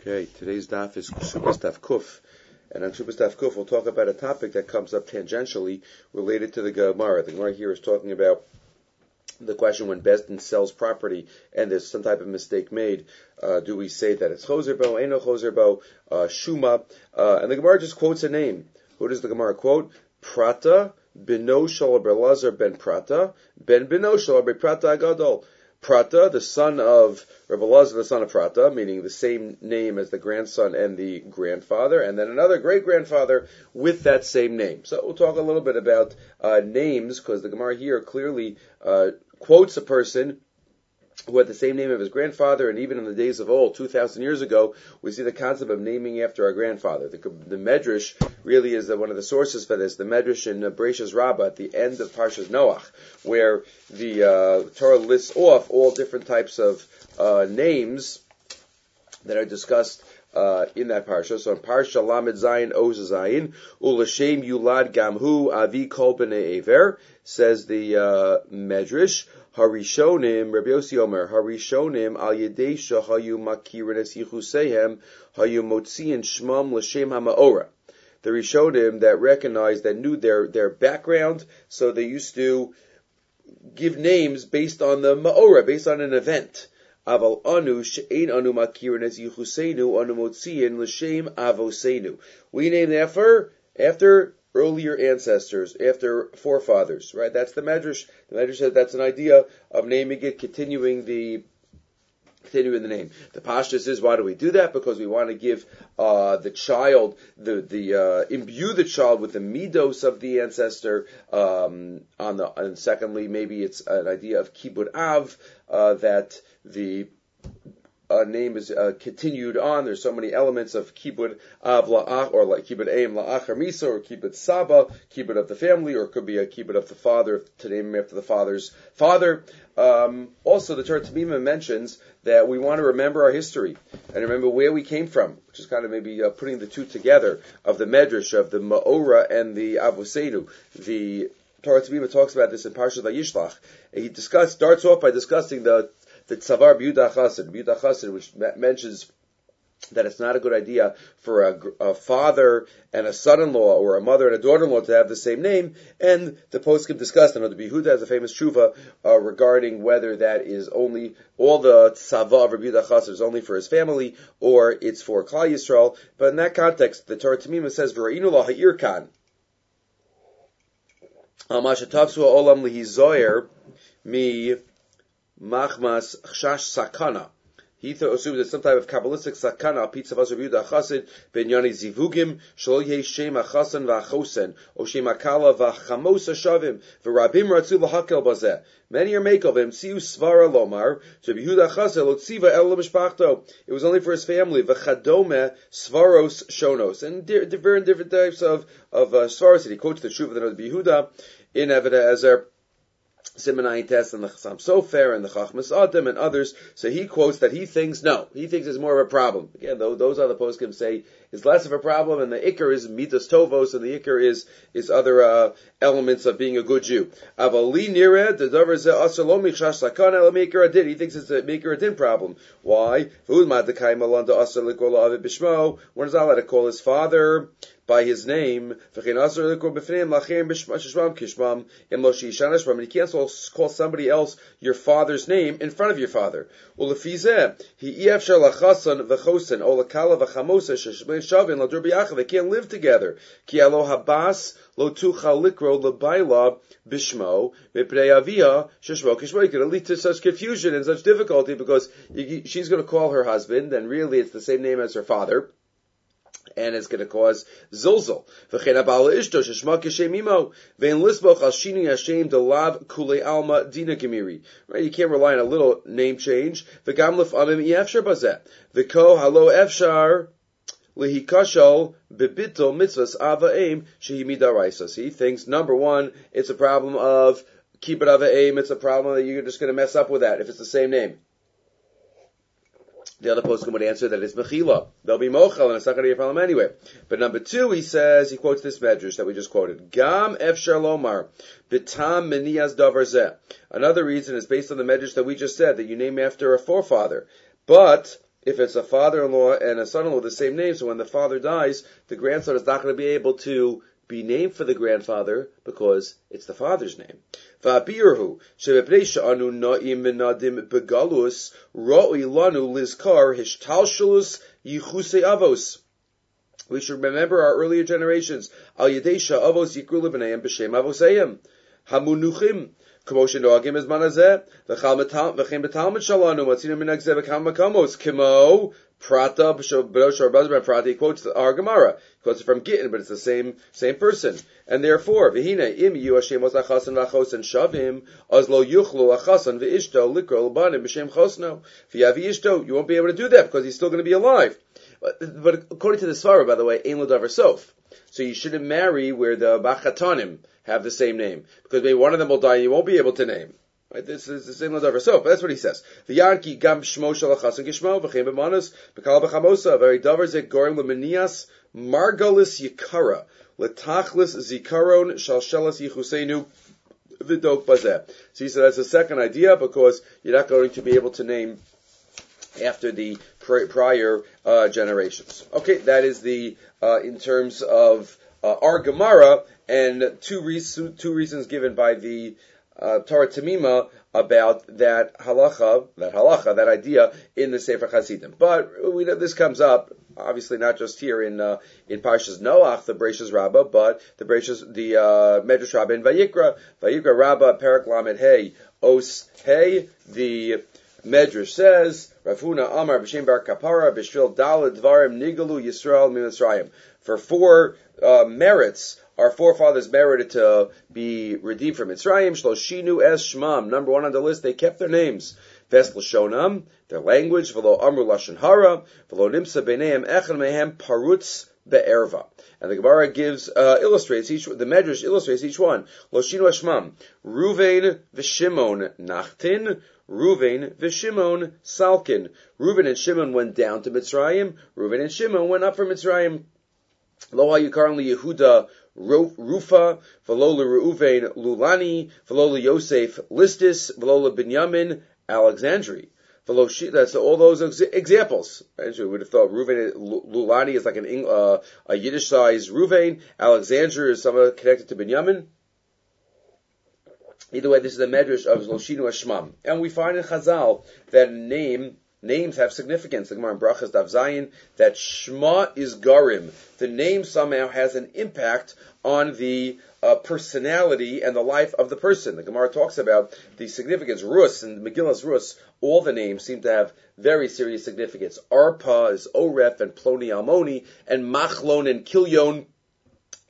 Okay, today's daf is Ksubas Daf Kuf. And on Ksubas Daf Kuf, we'll talk about a topic that comes up tangentially related to the Gemara. The Gemara here is talking about the question when Besdin sells property and there's some type of mistake made, uh, do we say that it's Chozerbo, Eno Chozerbo, uh, Shuma? Uh, and the Gemara just quotes a name. Who does the Gemara quote? Prata, Bino Shalabelazar ben Prata, ben Bino Shalabel Prata Agadol. Prata, the son of Lazar, the son of Prata, meaning the same name as the grandson and the grandfather, and then another great grandfather with that same name. So we'll talk a little bit about uh, names because the Gemara here clearly uh, quotes a person who had the same name of his grandfather, and even in the days of old, 2,000 years ago, we see the concept of naming after our grandfather. The, the Medrash really is one of the sources for this. The Medrash in uh, Bereshis Rabbah at the end of Parshas Noach, where the uh, Torah lists off all different types of uh, names that are discussed uh, in that parsha. So in Parsha Lamed Zayin Oz Zayin, Ulashem Yulad Gamhu Avi Kol Ever, says the uh, Medrash, Harishonim, Rabbi Yossi Omer, Harishonim al Makirin Es Shmam HaMa'ora. The Rishonim that recognized, that knew their, their background, so they used to give names based on the Ma'ora, based on an event. Aval anu she'ein anu makirin as yichuseinu anu motziin l'shem avosenu. We name after after earlier ancestors, after forefathers, right? That's the Medrash. The Medrash says that's an idea of naming it, continuing the continuing the name. The pashtus is why do we do that? Because we want to give uh, the child the the uh, imbue the child with the midos of the ancestor. Um, on the and secondly, maybe it's an idea of kibbud av uh, that the uh, name is uh, continued on. There's so many elements of kibbud av la'ach, or like kibbud aim la'ach misa, or kibbud saba, kibbud of the family, or it could be a kibbud of the father, to name him after the father's father. Um, also, the Torah Tamima mentions that we want to remember our history and remember where we came from, which is kind of maybe uh, putting the two together of the Medrash, of the Ma'ora and the Avosenu. The Torah Tamima talks about this in Parshat Vayishlach. He discuss, starts off by discussing the the Tzavar B'Yudah Chassid, B'Yudah Chassid, which mentions that it's not a good idea for a, a, father and a son-in-law or a mother and a daughter-in-law to have the same name. And the poskim discussed, and the Behuda has a famous tshuva uh, regarding whether that is only all the tzava of Rabbi is only for his family or it's for Klal Yisrael. But in that context, the Torah Tamima says, "V'ra'inu la ha'irkan." Amashatavsu olam lihizoyer mi machmas chash sakana. He assumes that some type of kabbalistic sakana pizza of Yehuda Chassid ben yani zivugim shol yeh shem achasan v'achosen o shem akala v'chamos shavim v'rabim ratzu l'hakel bazeh. Many are make of him siu svara lomar to Yehuda Chassid lotziva el mishpachto. It was only for his family v'chadome svaros shonos and different different types of of uh, svaros. He quotes the Shuv of the Yehuda in Even Ezer. Simonai Test and the Chassam Sofer and the Chachmas Adam and others. So he quotes that he thinks no, he thinks it's more of a problem. Again, though those other poskim say is less of a problem, and the ikar is mitas tovos, and the ikar is is other uh, elements of being a good Jew. Avali nire the davar ze asalomi chash lakan el maker adin. He thinks it's a maker adin problem. Why? When is Allah allowed to call his father? by his name. And he can't call somebody else your father's name in front of your father. They can't live together. lo tuchal likro lebaila bishmo avia sheshmo kishmo. It could lead to such confusion and such difficulty because she's going to call her husband, and really it's the same name as her father and it's going to cause zilzal. V'chein abala ishto sheshma kishemimo vein lisboch al shini Hashem delav kule alma dina gemiri. Right, you can't rely on a little name change. V'gam lef amim efshar bazeh. V'ko halo efshar lihikashal bebitol mitzvahs ava aim shehimidaraisas. He thinks number one, it's a problem of keep it ava aim. It's a problem that you're just going to mess up with that if it's the same name. The other postscript would answer that it's mechila. They'll be mochel, and it's not going to be a problem anyway. But number two, he says, he quotes this medrash that we just quoted. Gam efshar lomar, bitam davar Another reason is based on the medrash that we just said, that you name after a forefather. But, if it's a father-in-law and a son-in-law with the same name, so when the father dies, the grandson is not going to be able to be named for the grandfather because it's the father's name. We should remember our earlier generations. Al yadesha avos avoseim. Hamunuchim. כמו שנוהגים בזמן הזה, וכן בתלמוד שלנו מצינו מנהג זה בכמה מקומות, כמו Prata B'Shor Prata, he quotes the Ar Gemara. He quotes it from Gittin, but it's the same same person. And therefore, Vihina im yu Hashem was achasan v'achosan shavim, az lo yuchlu achasan v'ishto likro l'banim b'shem chosno. V'yavi ishto, you won't be able to do that because he's still going to be alive. But, but according to the Svara, by the way, ein l'davar sof. So you shouldn't marry where the bachatonim have the same name because maybe one of them will die and you won't be able to name. Right? This is the same level so, that's what he says. The Yanki gam shmo shalachas and gishmo v'chem b'manos b'kal b'chamosa very davar zek gorim lemenias margalis yikara letachlis zikaron shalshelas yichusenu v'dok bazeh. So he said that's the second idea because you're not going to be able to name after the prior uh, generations. Okay, that is the uh, in terms of uh, our Gemara and two, two reasons given by the uh, Torah Tamima about that halacha, that halacha, that idea in the Sefer Chassidim. But we know this comes up, obviously not just here in uh, in Parshas Noach, the Bereshis Rabbah, but the Bereshis, the uh, Medrash Rabbah in Vayikra, Vayikra Rabbah, Perak Lamed Hey, Os Hey, the Medrash says, Rafuna Amar Bar Kapara Dalad Dvarim Nigalu Yisrael. For four uh, merits our forefathers merited to be redeemed from Mitzrayim. Shloshinu es shmam. Number one on the list, they kept their names. Ves l'shonam, their language. V'lo amru lashon hara. V'lo nimsa b'neim echan mehem parutz be'erva. And the Gemara gives, uh, illustrates each, the Medrash illustrates each one. Loshinu Ashmam. Ruvain v'Shimon nachtin. Ruvain v'Shimon salkin. Ruvain and Shimon went down to Mitzrayim. Ruvain and Shimon went up from Mitzrayim. Lo currently Yehuda Rufa, Valola Reuven Lulani, Valola Yosef Listis, Valola Binyamin Alexandri. That's all those ex- examples. We would have thought Ruvain Lulani is like an uh, a Yiddish sized Ruvain. Alexandra is someone connected to Binyamin. Either way, this is the medrash of Loshinu Ashmam. And we find in Chazal that name Names have significance. The Gemara in Brachas Daf Zayin that Shema is Garim. The name somehow has an impact on the uh, personality and the life of the person. The Gemara talks about the significance. Rus and Megillah's Rus, all the names seem to have very serious significance. Arpa is Oref and Ploni Almoni, and Machlon and Kilyon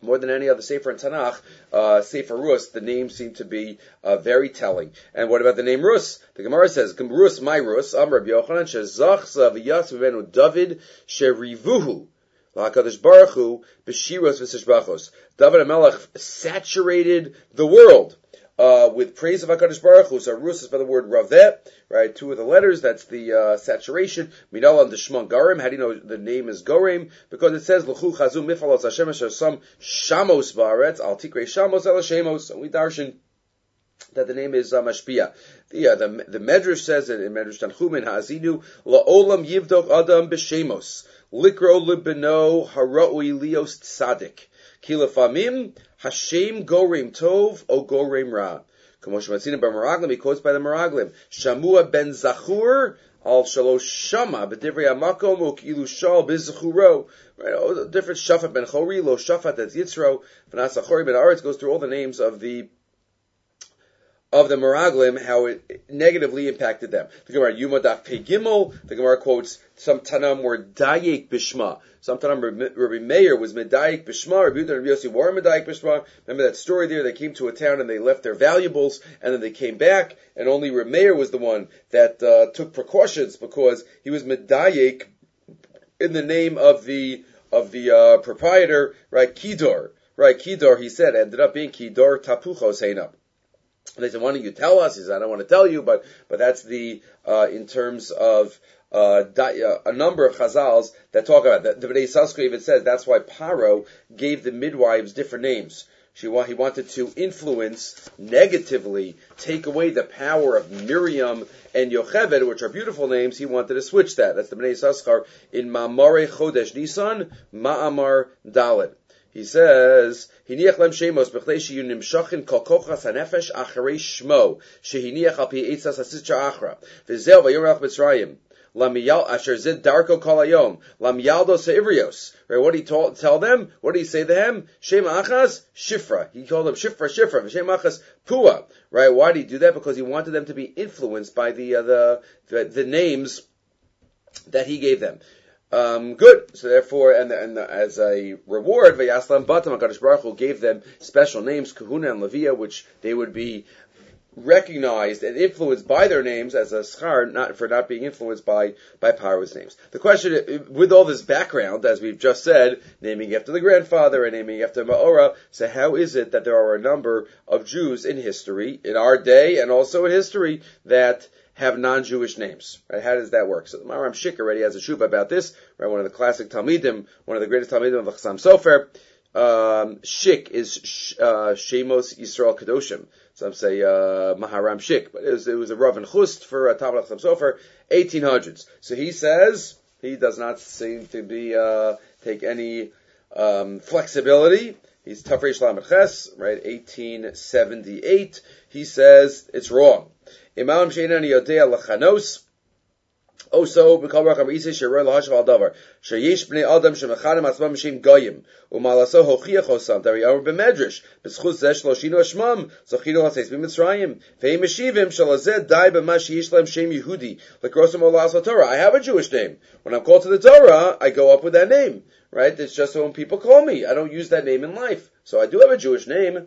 more than any other Sefer in Tanakh, uh, Sefer Rus, the names seem to be uh, very telling. And what about the name Rus? The Gemara says, Rus, my Rus, Am Rabbi Yochanan, Shezachza v'yas v'venu David, Sherivuhu. L'HaKadosh Baruch Hu, B'shiros v'sishbachos. David HaMelech saturated the world uh, with praise of Hakadosh Baruch Hu. So Rus is by the word Ravet, right? Two of the letters. That's the uh, saturation. Minal and Shmon Garim. How do you know the name is Gorim? Because it says L'chu Chazum Mifalos Hashem Some Shamos Baaretz Al Tikre Shamos El Shemos. We darshan that the name is uh, Mashpia. The, uh, the the Medrash says it in Medrash Tanchumin Ha'azinu La'olam Yivdok Adam B'Shemos Likro Libeno Haroi Lios Tzadik. Kilafamim Hashem Gorim Tov O Gorim Ra. Kamosh Matzina B'Meraglim, he quotes by the Meraglim. Shamua ben Zachur al Shalosh Shama b'divrei Amakom u'kilu Shal b'Zachuro. Oh, different Shafat ben Chori, Lo Shafat that's Yitzro, V'nas Achori ben Aretz goes through all the names of the of the Meraglim, how it negatively impacted them. The Gemara Yuma Pei the Gemara quotes some Tanam were Dayek Bishma. Some Tanam Rabbi Meir was Medayek Bishma, Rabbi Yudah and Rabbi Yossi were Medayek Bishma. Remember that story there? They came to a town and they left their valuables and then they came back and only Rabbi Meir was the one that uh, took precautions because he was Medayek in the name of the of the uh, proprietor, right? Kidor, right? Kidor, he said, ended up being Kidor Tapuchos Heinab. They said, "Why don't you tell us?" He said, "I don't want to tell you, but but that's the uh, in terms of." Uh, uh a number of chazals that talk about that. The Bnei Yissaschar even says that's why Paro gave the midwives different names. She he wanted to influence negatively, take away the power of Miriam and Yocheved, which are beautiful names. He wanted to switch that. That's the Bnei Yissaschar in Ma'amare Chodesh Nisan, Ma'amar Dalet. He says, Hiniach lem shemos b'chlei shiyu nimshachin kol kochas hanefesh acharei shmo, shehiniach al pi eitzas asischa achra, v'zeh v'yomrach Mitzrayim. Lamiyal asher zid darko kol hayom. Lamiyaldo seivrios. Right? What did he tell, tell them? What did he say to him? Shem achas shifra. He called them shifra shifra. Shem achas pua. Right? Why did he do that? Because he wanted them to be influenced by the uh, the, the the names that he gave them. Um, good. So therefore, and, and as a reward, Vayaslam Batam Hakadosh Baruch Hu gave them special names, Kahuna and Levia, which they would be recognized and influenced by their names as a schar, not for not being influenced by by Paro's names. The question, with all this background, as we've just said, naming after the grandfather and naming after Maora, so how is it that there are a number of Jews in history, in our day and also in history, that have non-Jewish names. Right? How does that work? So the Maharam Shik already has a shuba about this. Right? One of the classic Talmidim, one of the greatest Talmidim of the Chassam Sofer. Um, Shik is uh, Shemos Yisrael Kadoshim. Some say uh, Maharam Shik, but it was, it was a Rav and Chust for a Talmud Chassam Sofer, 1800s. So he says he does not seem to be uh, take any um, flexibility. He's Tafresh Lamed Ches, right? 1878. He says it's wrong. Imam Sheinan Yodea Lachanos. Also, b'kol racham isay sheroy lahashav al davar. Sheyesh b'nei adam shemechanim atzmam mishim goyim. Umalaso hochiach osam. Dari amr b'medrash. B'schus zeh shloshinu ashmam. Zochinu haseis b'mitzrayim. Ve'im meshivim shalazeh dai b'ma sheyesh lem shem Yehudi. Lekrosim olas Torah. I have a Jewish name. When I'm called to the Torah, I go up with that name. Right? It's just when people call me. I don't use that name in life. So I do have a Jewish name.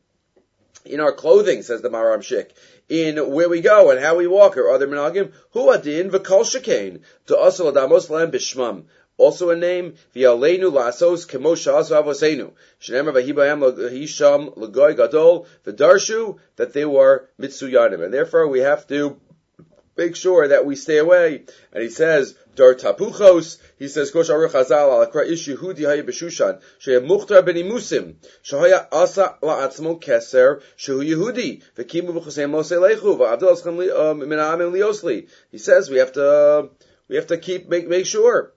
in our clothing, says the Maram Shik, in where we go and how we walk, or other minagim, hu adin v'kol shekain, to asal adamos lem bishmam. Also a name, v'yaleinu lasos kemo sha'asu avosenu. Shenemar v'hibayam hisham l'goy gadol v'darshu, that they were mitsuyanim. And therefore we have to make sure that we stay away. And he says, Dar tapuchos, he says, Kosh Aruch Hazal, al akra ish Yehudi haya b'shushan, sheya muchtar ben imusim, shahaya asa la'atzmo keser, shehu Yehudi, v'kimu b'chosem mose lechu, v'avdil aschem uh, min ha'amim liosli. He says, we have to, we have to keep, make, make sure.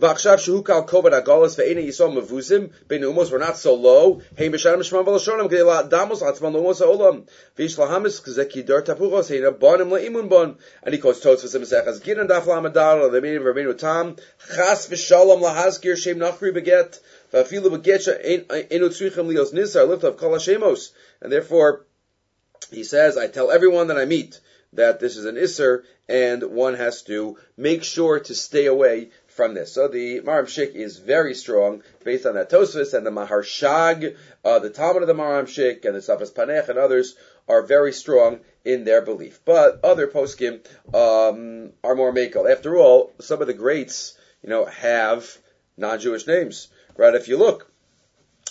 V'achshav shehu kal kovat agolas ve'ena yisol mevuzim umos were not so low. Hey la damos atzman ha'olam. V'ish lahamis tapuchos heina bonim bon. And he quotes v'sim sechas gidan daf chas v'shalom shem nachri beget v'afilu beget enu lios nisar kol hashemos. And therefore, he says, I tell everyone that I meet that this is an isser, and one has to make sure to stay away from this. So the Maram Shik is very strong based on that Tosfos and the Maharshag, uh, the Talmud of the Maram Shik and the Safas Panech and others are very strong in their belief. But other poskim um, are more makel. After all, some of the greats, you know, have non-Jewish names. Right? If you look,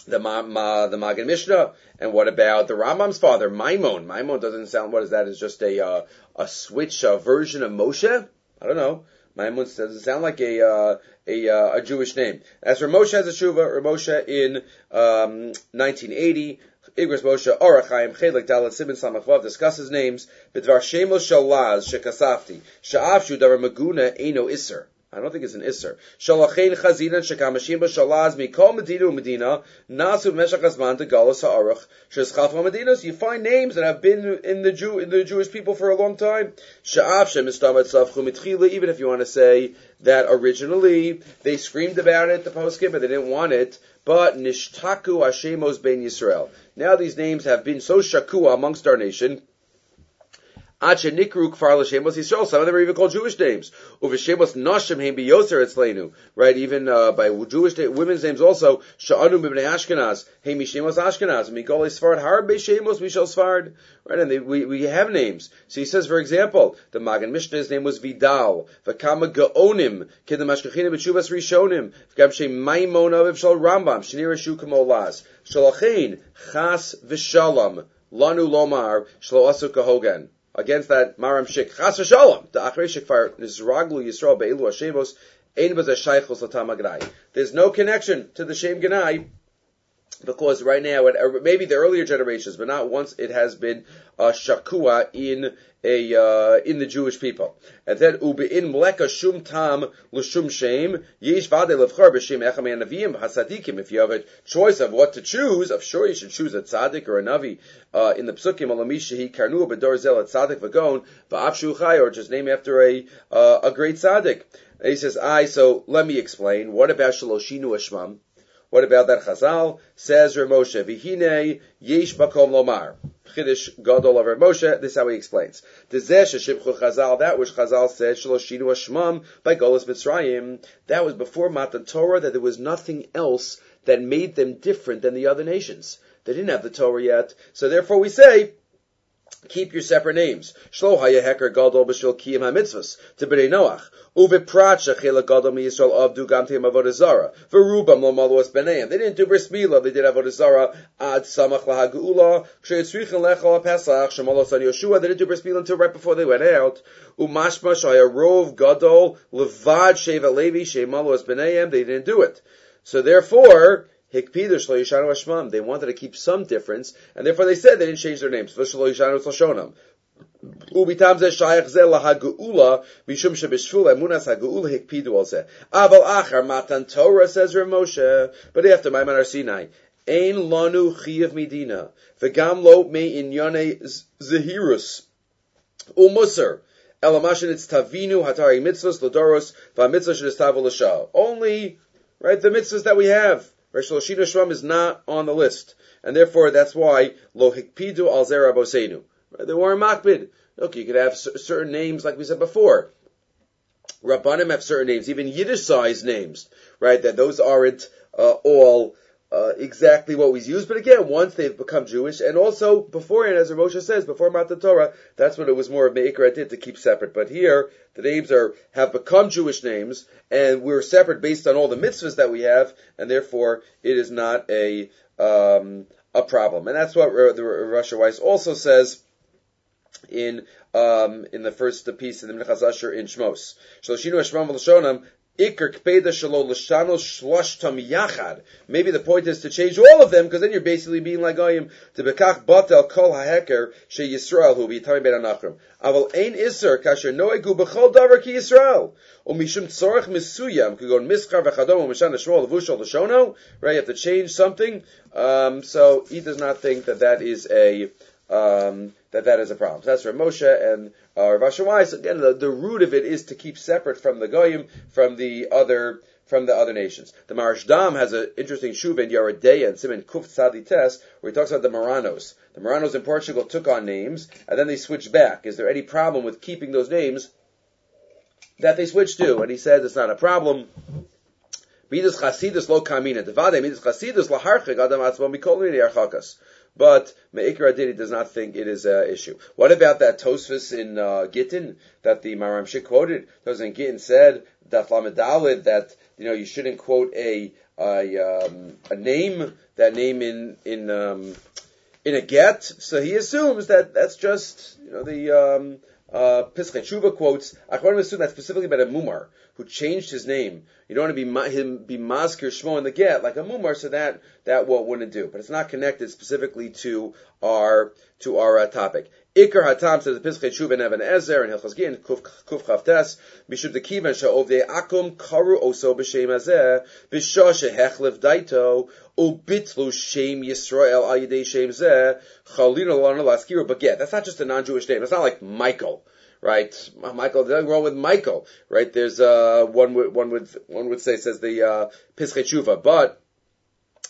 the Ma, Ma, the Magen Mishnah, and what about the Rambam's father, Maimon? Maimon doesn't sound. What is that? Is just a uh, a switch, a version of Moshe? I don't know. Maimon doesn't sound like a uh, a, uh, a Jewish name. As Ramosha has a shuva, Ramosha in um, 1980. Igros Moshe Orachayim Chelik Dalet Simon Samachvav discusses names. Bidvar Shemos Shalaz Shekasafti Sha'af Shudar Maguna Eno Isser. I don't think it's an Isser. Shalachein Chazinan Shekamashim Shalaz Mikol Medina Nasu Meshach Azman to Galus Ha'arach Sheschafa Medinas. You find names that have been in the Jew in the Jewish people for a long time. Sha'af. Even if you want to say that originally they screamed about it, the poskim, but they didn't want it. But Nishtaku Hashemos Ben Yisrael. Now these names have been so shakua amongst our nation Ache Nikru Kfar L'Shemos Yisrael. Some of them are even called Jewish names. Uveshemos Nashim Heim Biyoser Etzleinu. Right, even uh, by Jewish women's names also. Sha'anu B'nei Ashkenaz. Heim Mishemos Ashkenaz. Mikol Sfard Harbe Shemos Mishal Sfard. Right, and they, we, we have names. So he says, for example, the Magen Mishnah's name was Vidal. V'kama Gaonim. Kid the Mashkachina B'Shuvas Rishonim. V'gam Shem Maimon Aviv Shal Rambam. Shnir Shu Kamolaz. Shalachin. Chas V'Shalom. Lanu Lomar. Shlo Asu Kahogan against that Maram Shik. Chas v'shalom. The Achrei Shikfar Nizraglu Yisrael Be'ilu Hashemos Ein B'zeh Shaychos Latam There's no connection to the Shem Ganai because right now, maybe the earlier generations, but not once it has been uh, shakua in a uh, in the Jewish people. And then ubein mleka shum tam l'shum shem yesh vade levchar b'shem echamei navim hasadikim. If you have a choice of what to choose, I'm sure you should choose a tzaddik or a navi. Uh, in the psukim alamishahi karnu b'dor zel a tzaddik v'gon ba'afshu chay or just name after a uh, a great tzaddik. And he says, I, so let me explain. What about shaloshinu ashmam? What about that Chazal? Says Ramoshe, Vihine yesh bakom lomar. Chiddush Gadol of Moshe. This is how he explains. Chazal, that which Chazal said, Shaloshinu Ashmam by Golas Mitzrayim. That was before Matan Torah, that there was nothing else that made them different than the other nations. They didn't have the Torah yet. So therefore we say, keep your separate names. Shlo heker gadol b'shil kiyim hamitzvos to b'nei Noach. Uviprat shechila gadol miyisrael avdu gam avodah zara. V'rubam lo maluas b'neim. They didn't do bris milah. They did avodah zara ad samach lahageula. Sheyitzrichin lechol pesach shemalos on Yoshua. They didn't do bris milah until right before they went out. Umashma shaya rov gadol levad sheva levi shemalos b'neim. They didn't do it. So therefore, They wanted to keep some difference, and therefore they said they didn't change their names. But after Maimon Sinai. Ein lanu chiyav medina v'gam me inyane zehirus umusar. Elamashin it's tavinu hatari mitzvahs lodoros v'amitzvah shenistavu l'shah. Only, right, the mitzvahs that we have. Rosh Shvam is not on the list. And therefore, that's why Lo Hikpidu Al Zera Bosenu. They weren't makbid. Look, you could have certain names, like we said before. Rabbanim have certain names, even Yiddish-sized names, right? That those aren't uh, all uh, exactly what was used. But again, once they've become Jewish, and also beforehand, as Moshe says, before Matan Torah, that's when it was more of Me'ikar did to keep separate. But here, the names are have become Jewish names, and we're separate based on all the mitzvahs that we have, and therefore it is not a um, a problem. And that's what the Rasha Weiss also says in um, in the first piece in the Minchas Asher in Shmos. Iker kpeda shalo l'shano shloshtam yachad. Maybe the point is to change all of them, because then you're basically being like Goyim. To bekach batel kol haheker she Yisrael hu b'yitamim ben anachrim. Aval ein iser kasher noegu b'chol davar ki Yisrael. O mishum tzorach misuyam kugon miskar v'chadom u'mishan l'shmo l'vushal l'shono. Right, you have to change something. Um, so he does not think that that is a um, that that is a problem. So that's for Moshe and uh, Rav Weiss. Again, the, the root of it is to keep separate from the goyim, from the other from the other nations. The Maharsham has an interesting shuv in Yeridea and Simon Kuf Tzadi Tes, where he talks about the Marranos. The Marranos in Portugal took on names, and then they switched back. Is there any problem with keeping those names that they switched to? And he says it's not a problem. Midas chasidus lo kamina. Devade midas chasidus laharchik adam atzmo mikol archakas but Me'ikra Adini does not think it is an issue. What about that Tosfos in uh, Gittin that the Maram Shik quoted? Tosfos in Gittin said that Lamadalid that you know you shouldn't quote a a, um, a name that name in in um, in a get. So he assumes that that's just you know the um, uh, Pischei Tshuva quotes, Achronim assume that specifically about a Mumar who changed his name. You don't want to be him be Maskir Shmo in the get like a Mumar, so that that what wouldn't do. But it's not connected specifically to our to our uh, topic. Iker Hatam says the Pischei Tshuva and Evan Ezer and Hilchas Gin Kuf Kuf Chavtes Mishud the Kivan Sha'ov de Akum Karu Oso B'Shem Azeh B'Shah Shehechlev Daito Ubitlu Shem Yisrael Shem Zeh Lana Laskiru But yeah, that's not just a non-Jewish name. It's not like Michael right? Michael, there's nothing wrong with Michael, right? There's uh, one would one would one would say says the uh, Tshuva, but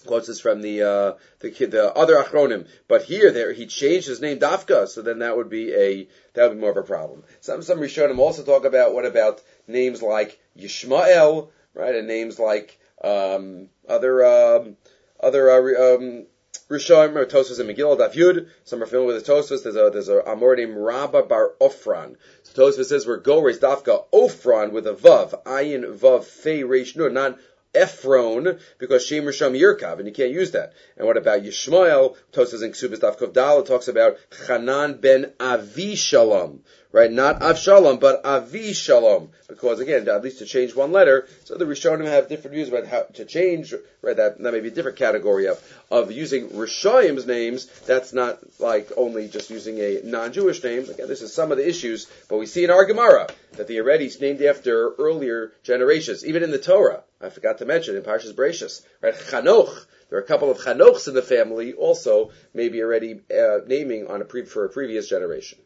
quotes this from the uh, the the other Achronim, but here there he changed his name Dafka, so then that would be a that would be more of a problem. Some some Rishonim also talk about what about names like Yishmael, right, and names like um, other um, other uh, um, Rishon or Tosfos and Megillah Daf Yud. Some are familiar with the Tosfos. There's a there's a Amor named Rabba Bar Ofran. So Tosfos says we're go raise Dafka Ofran with a vav ayin vav fei reish nur not Ephron, because Shem Risham Yirkav, and you can't use that. And what about Yishmael? Tosas in Ksubis Daf Dal talks about Hanan ben Avi Shalom, right? Not Avshalom, but Avi Shalom, because again, at least to change one letter. So the Rishonim have different views about how to change, right? That, that may be a different category of, of using Rishayim's names. That's not like only just using a non-Jewish name. Again, this is some of the issues, but we see in our Gemara that the Eredis named after earlier generations, even in the Torah. I forgot to mention in Parshas Bereshis, right? Chanoch. There are a couple of Chanochs in the family, also maybe already uh, naming on a pre- for a previous generation.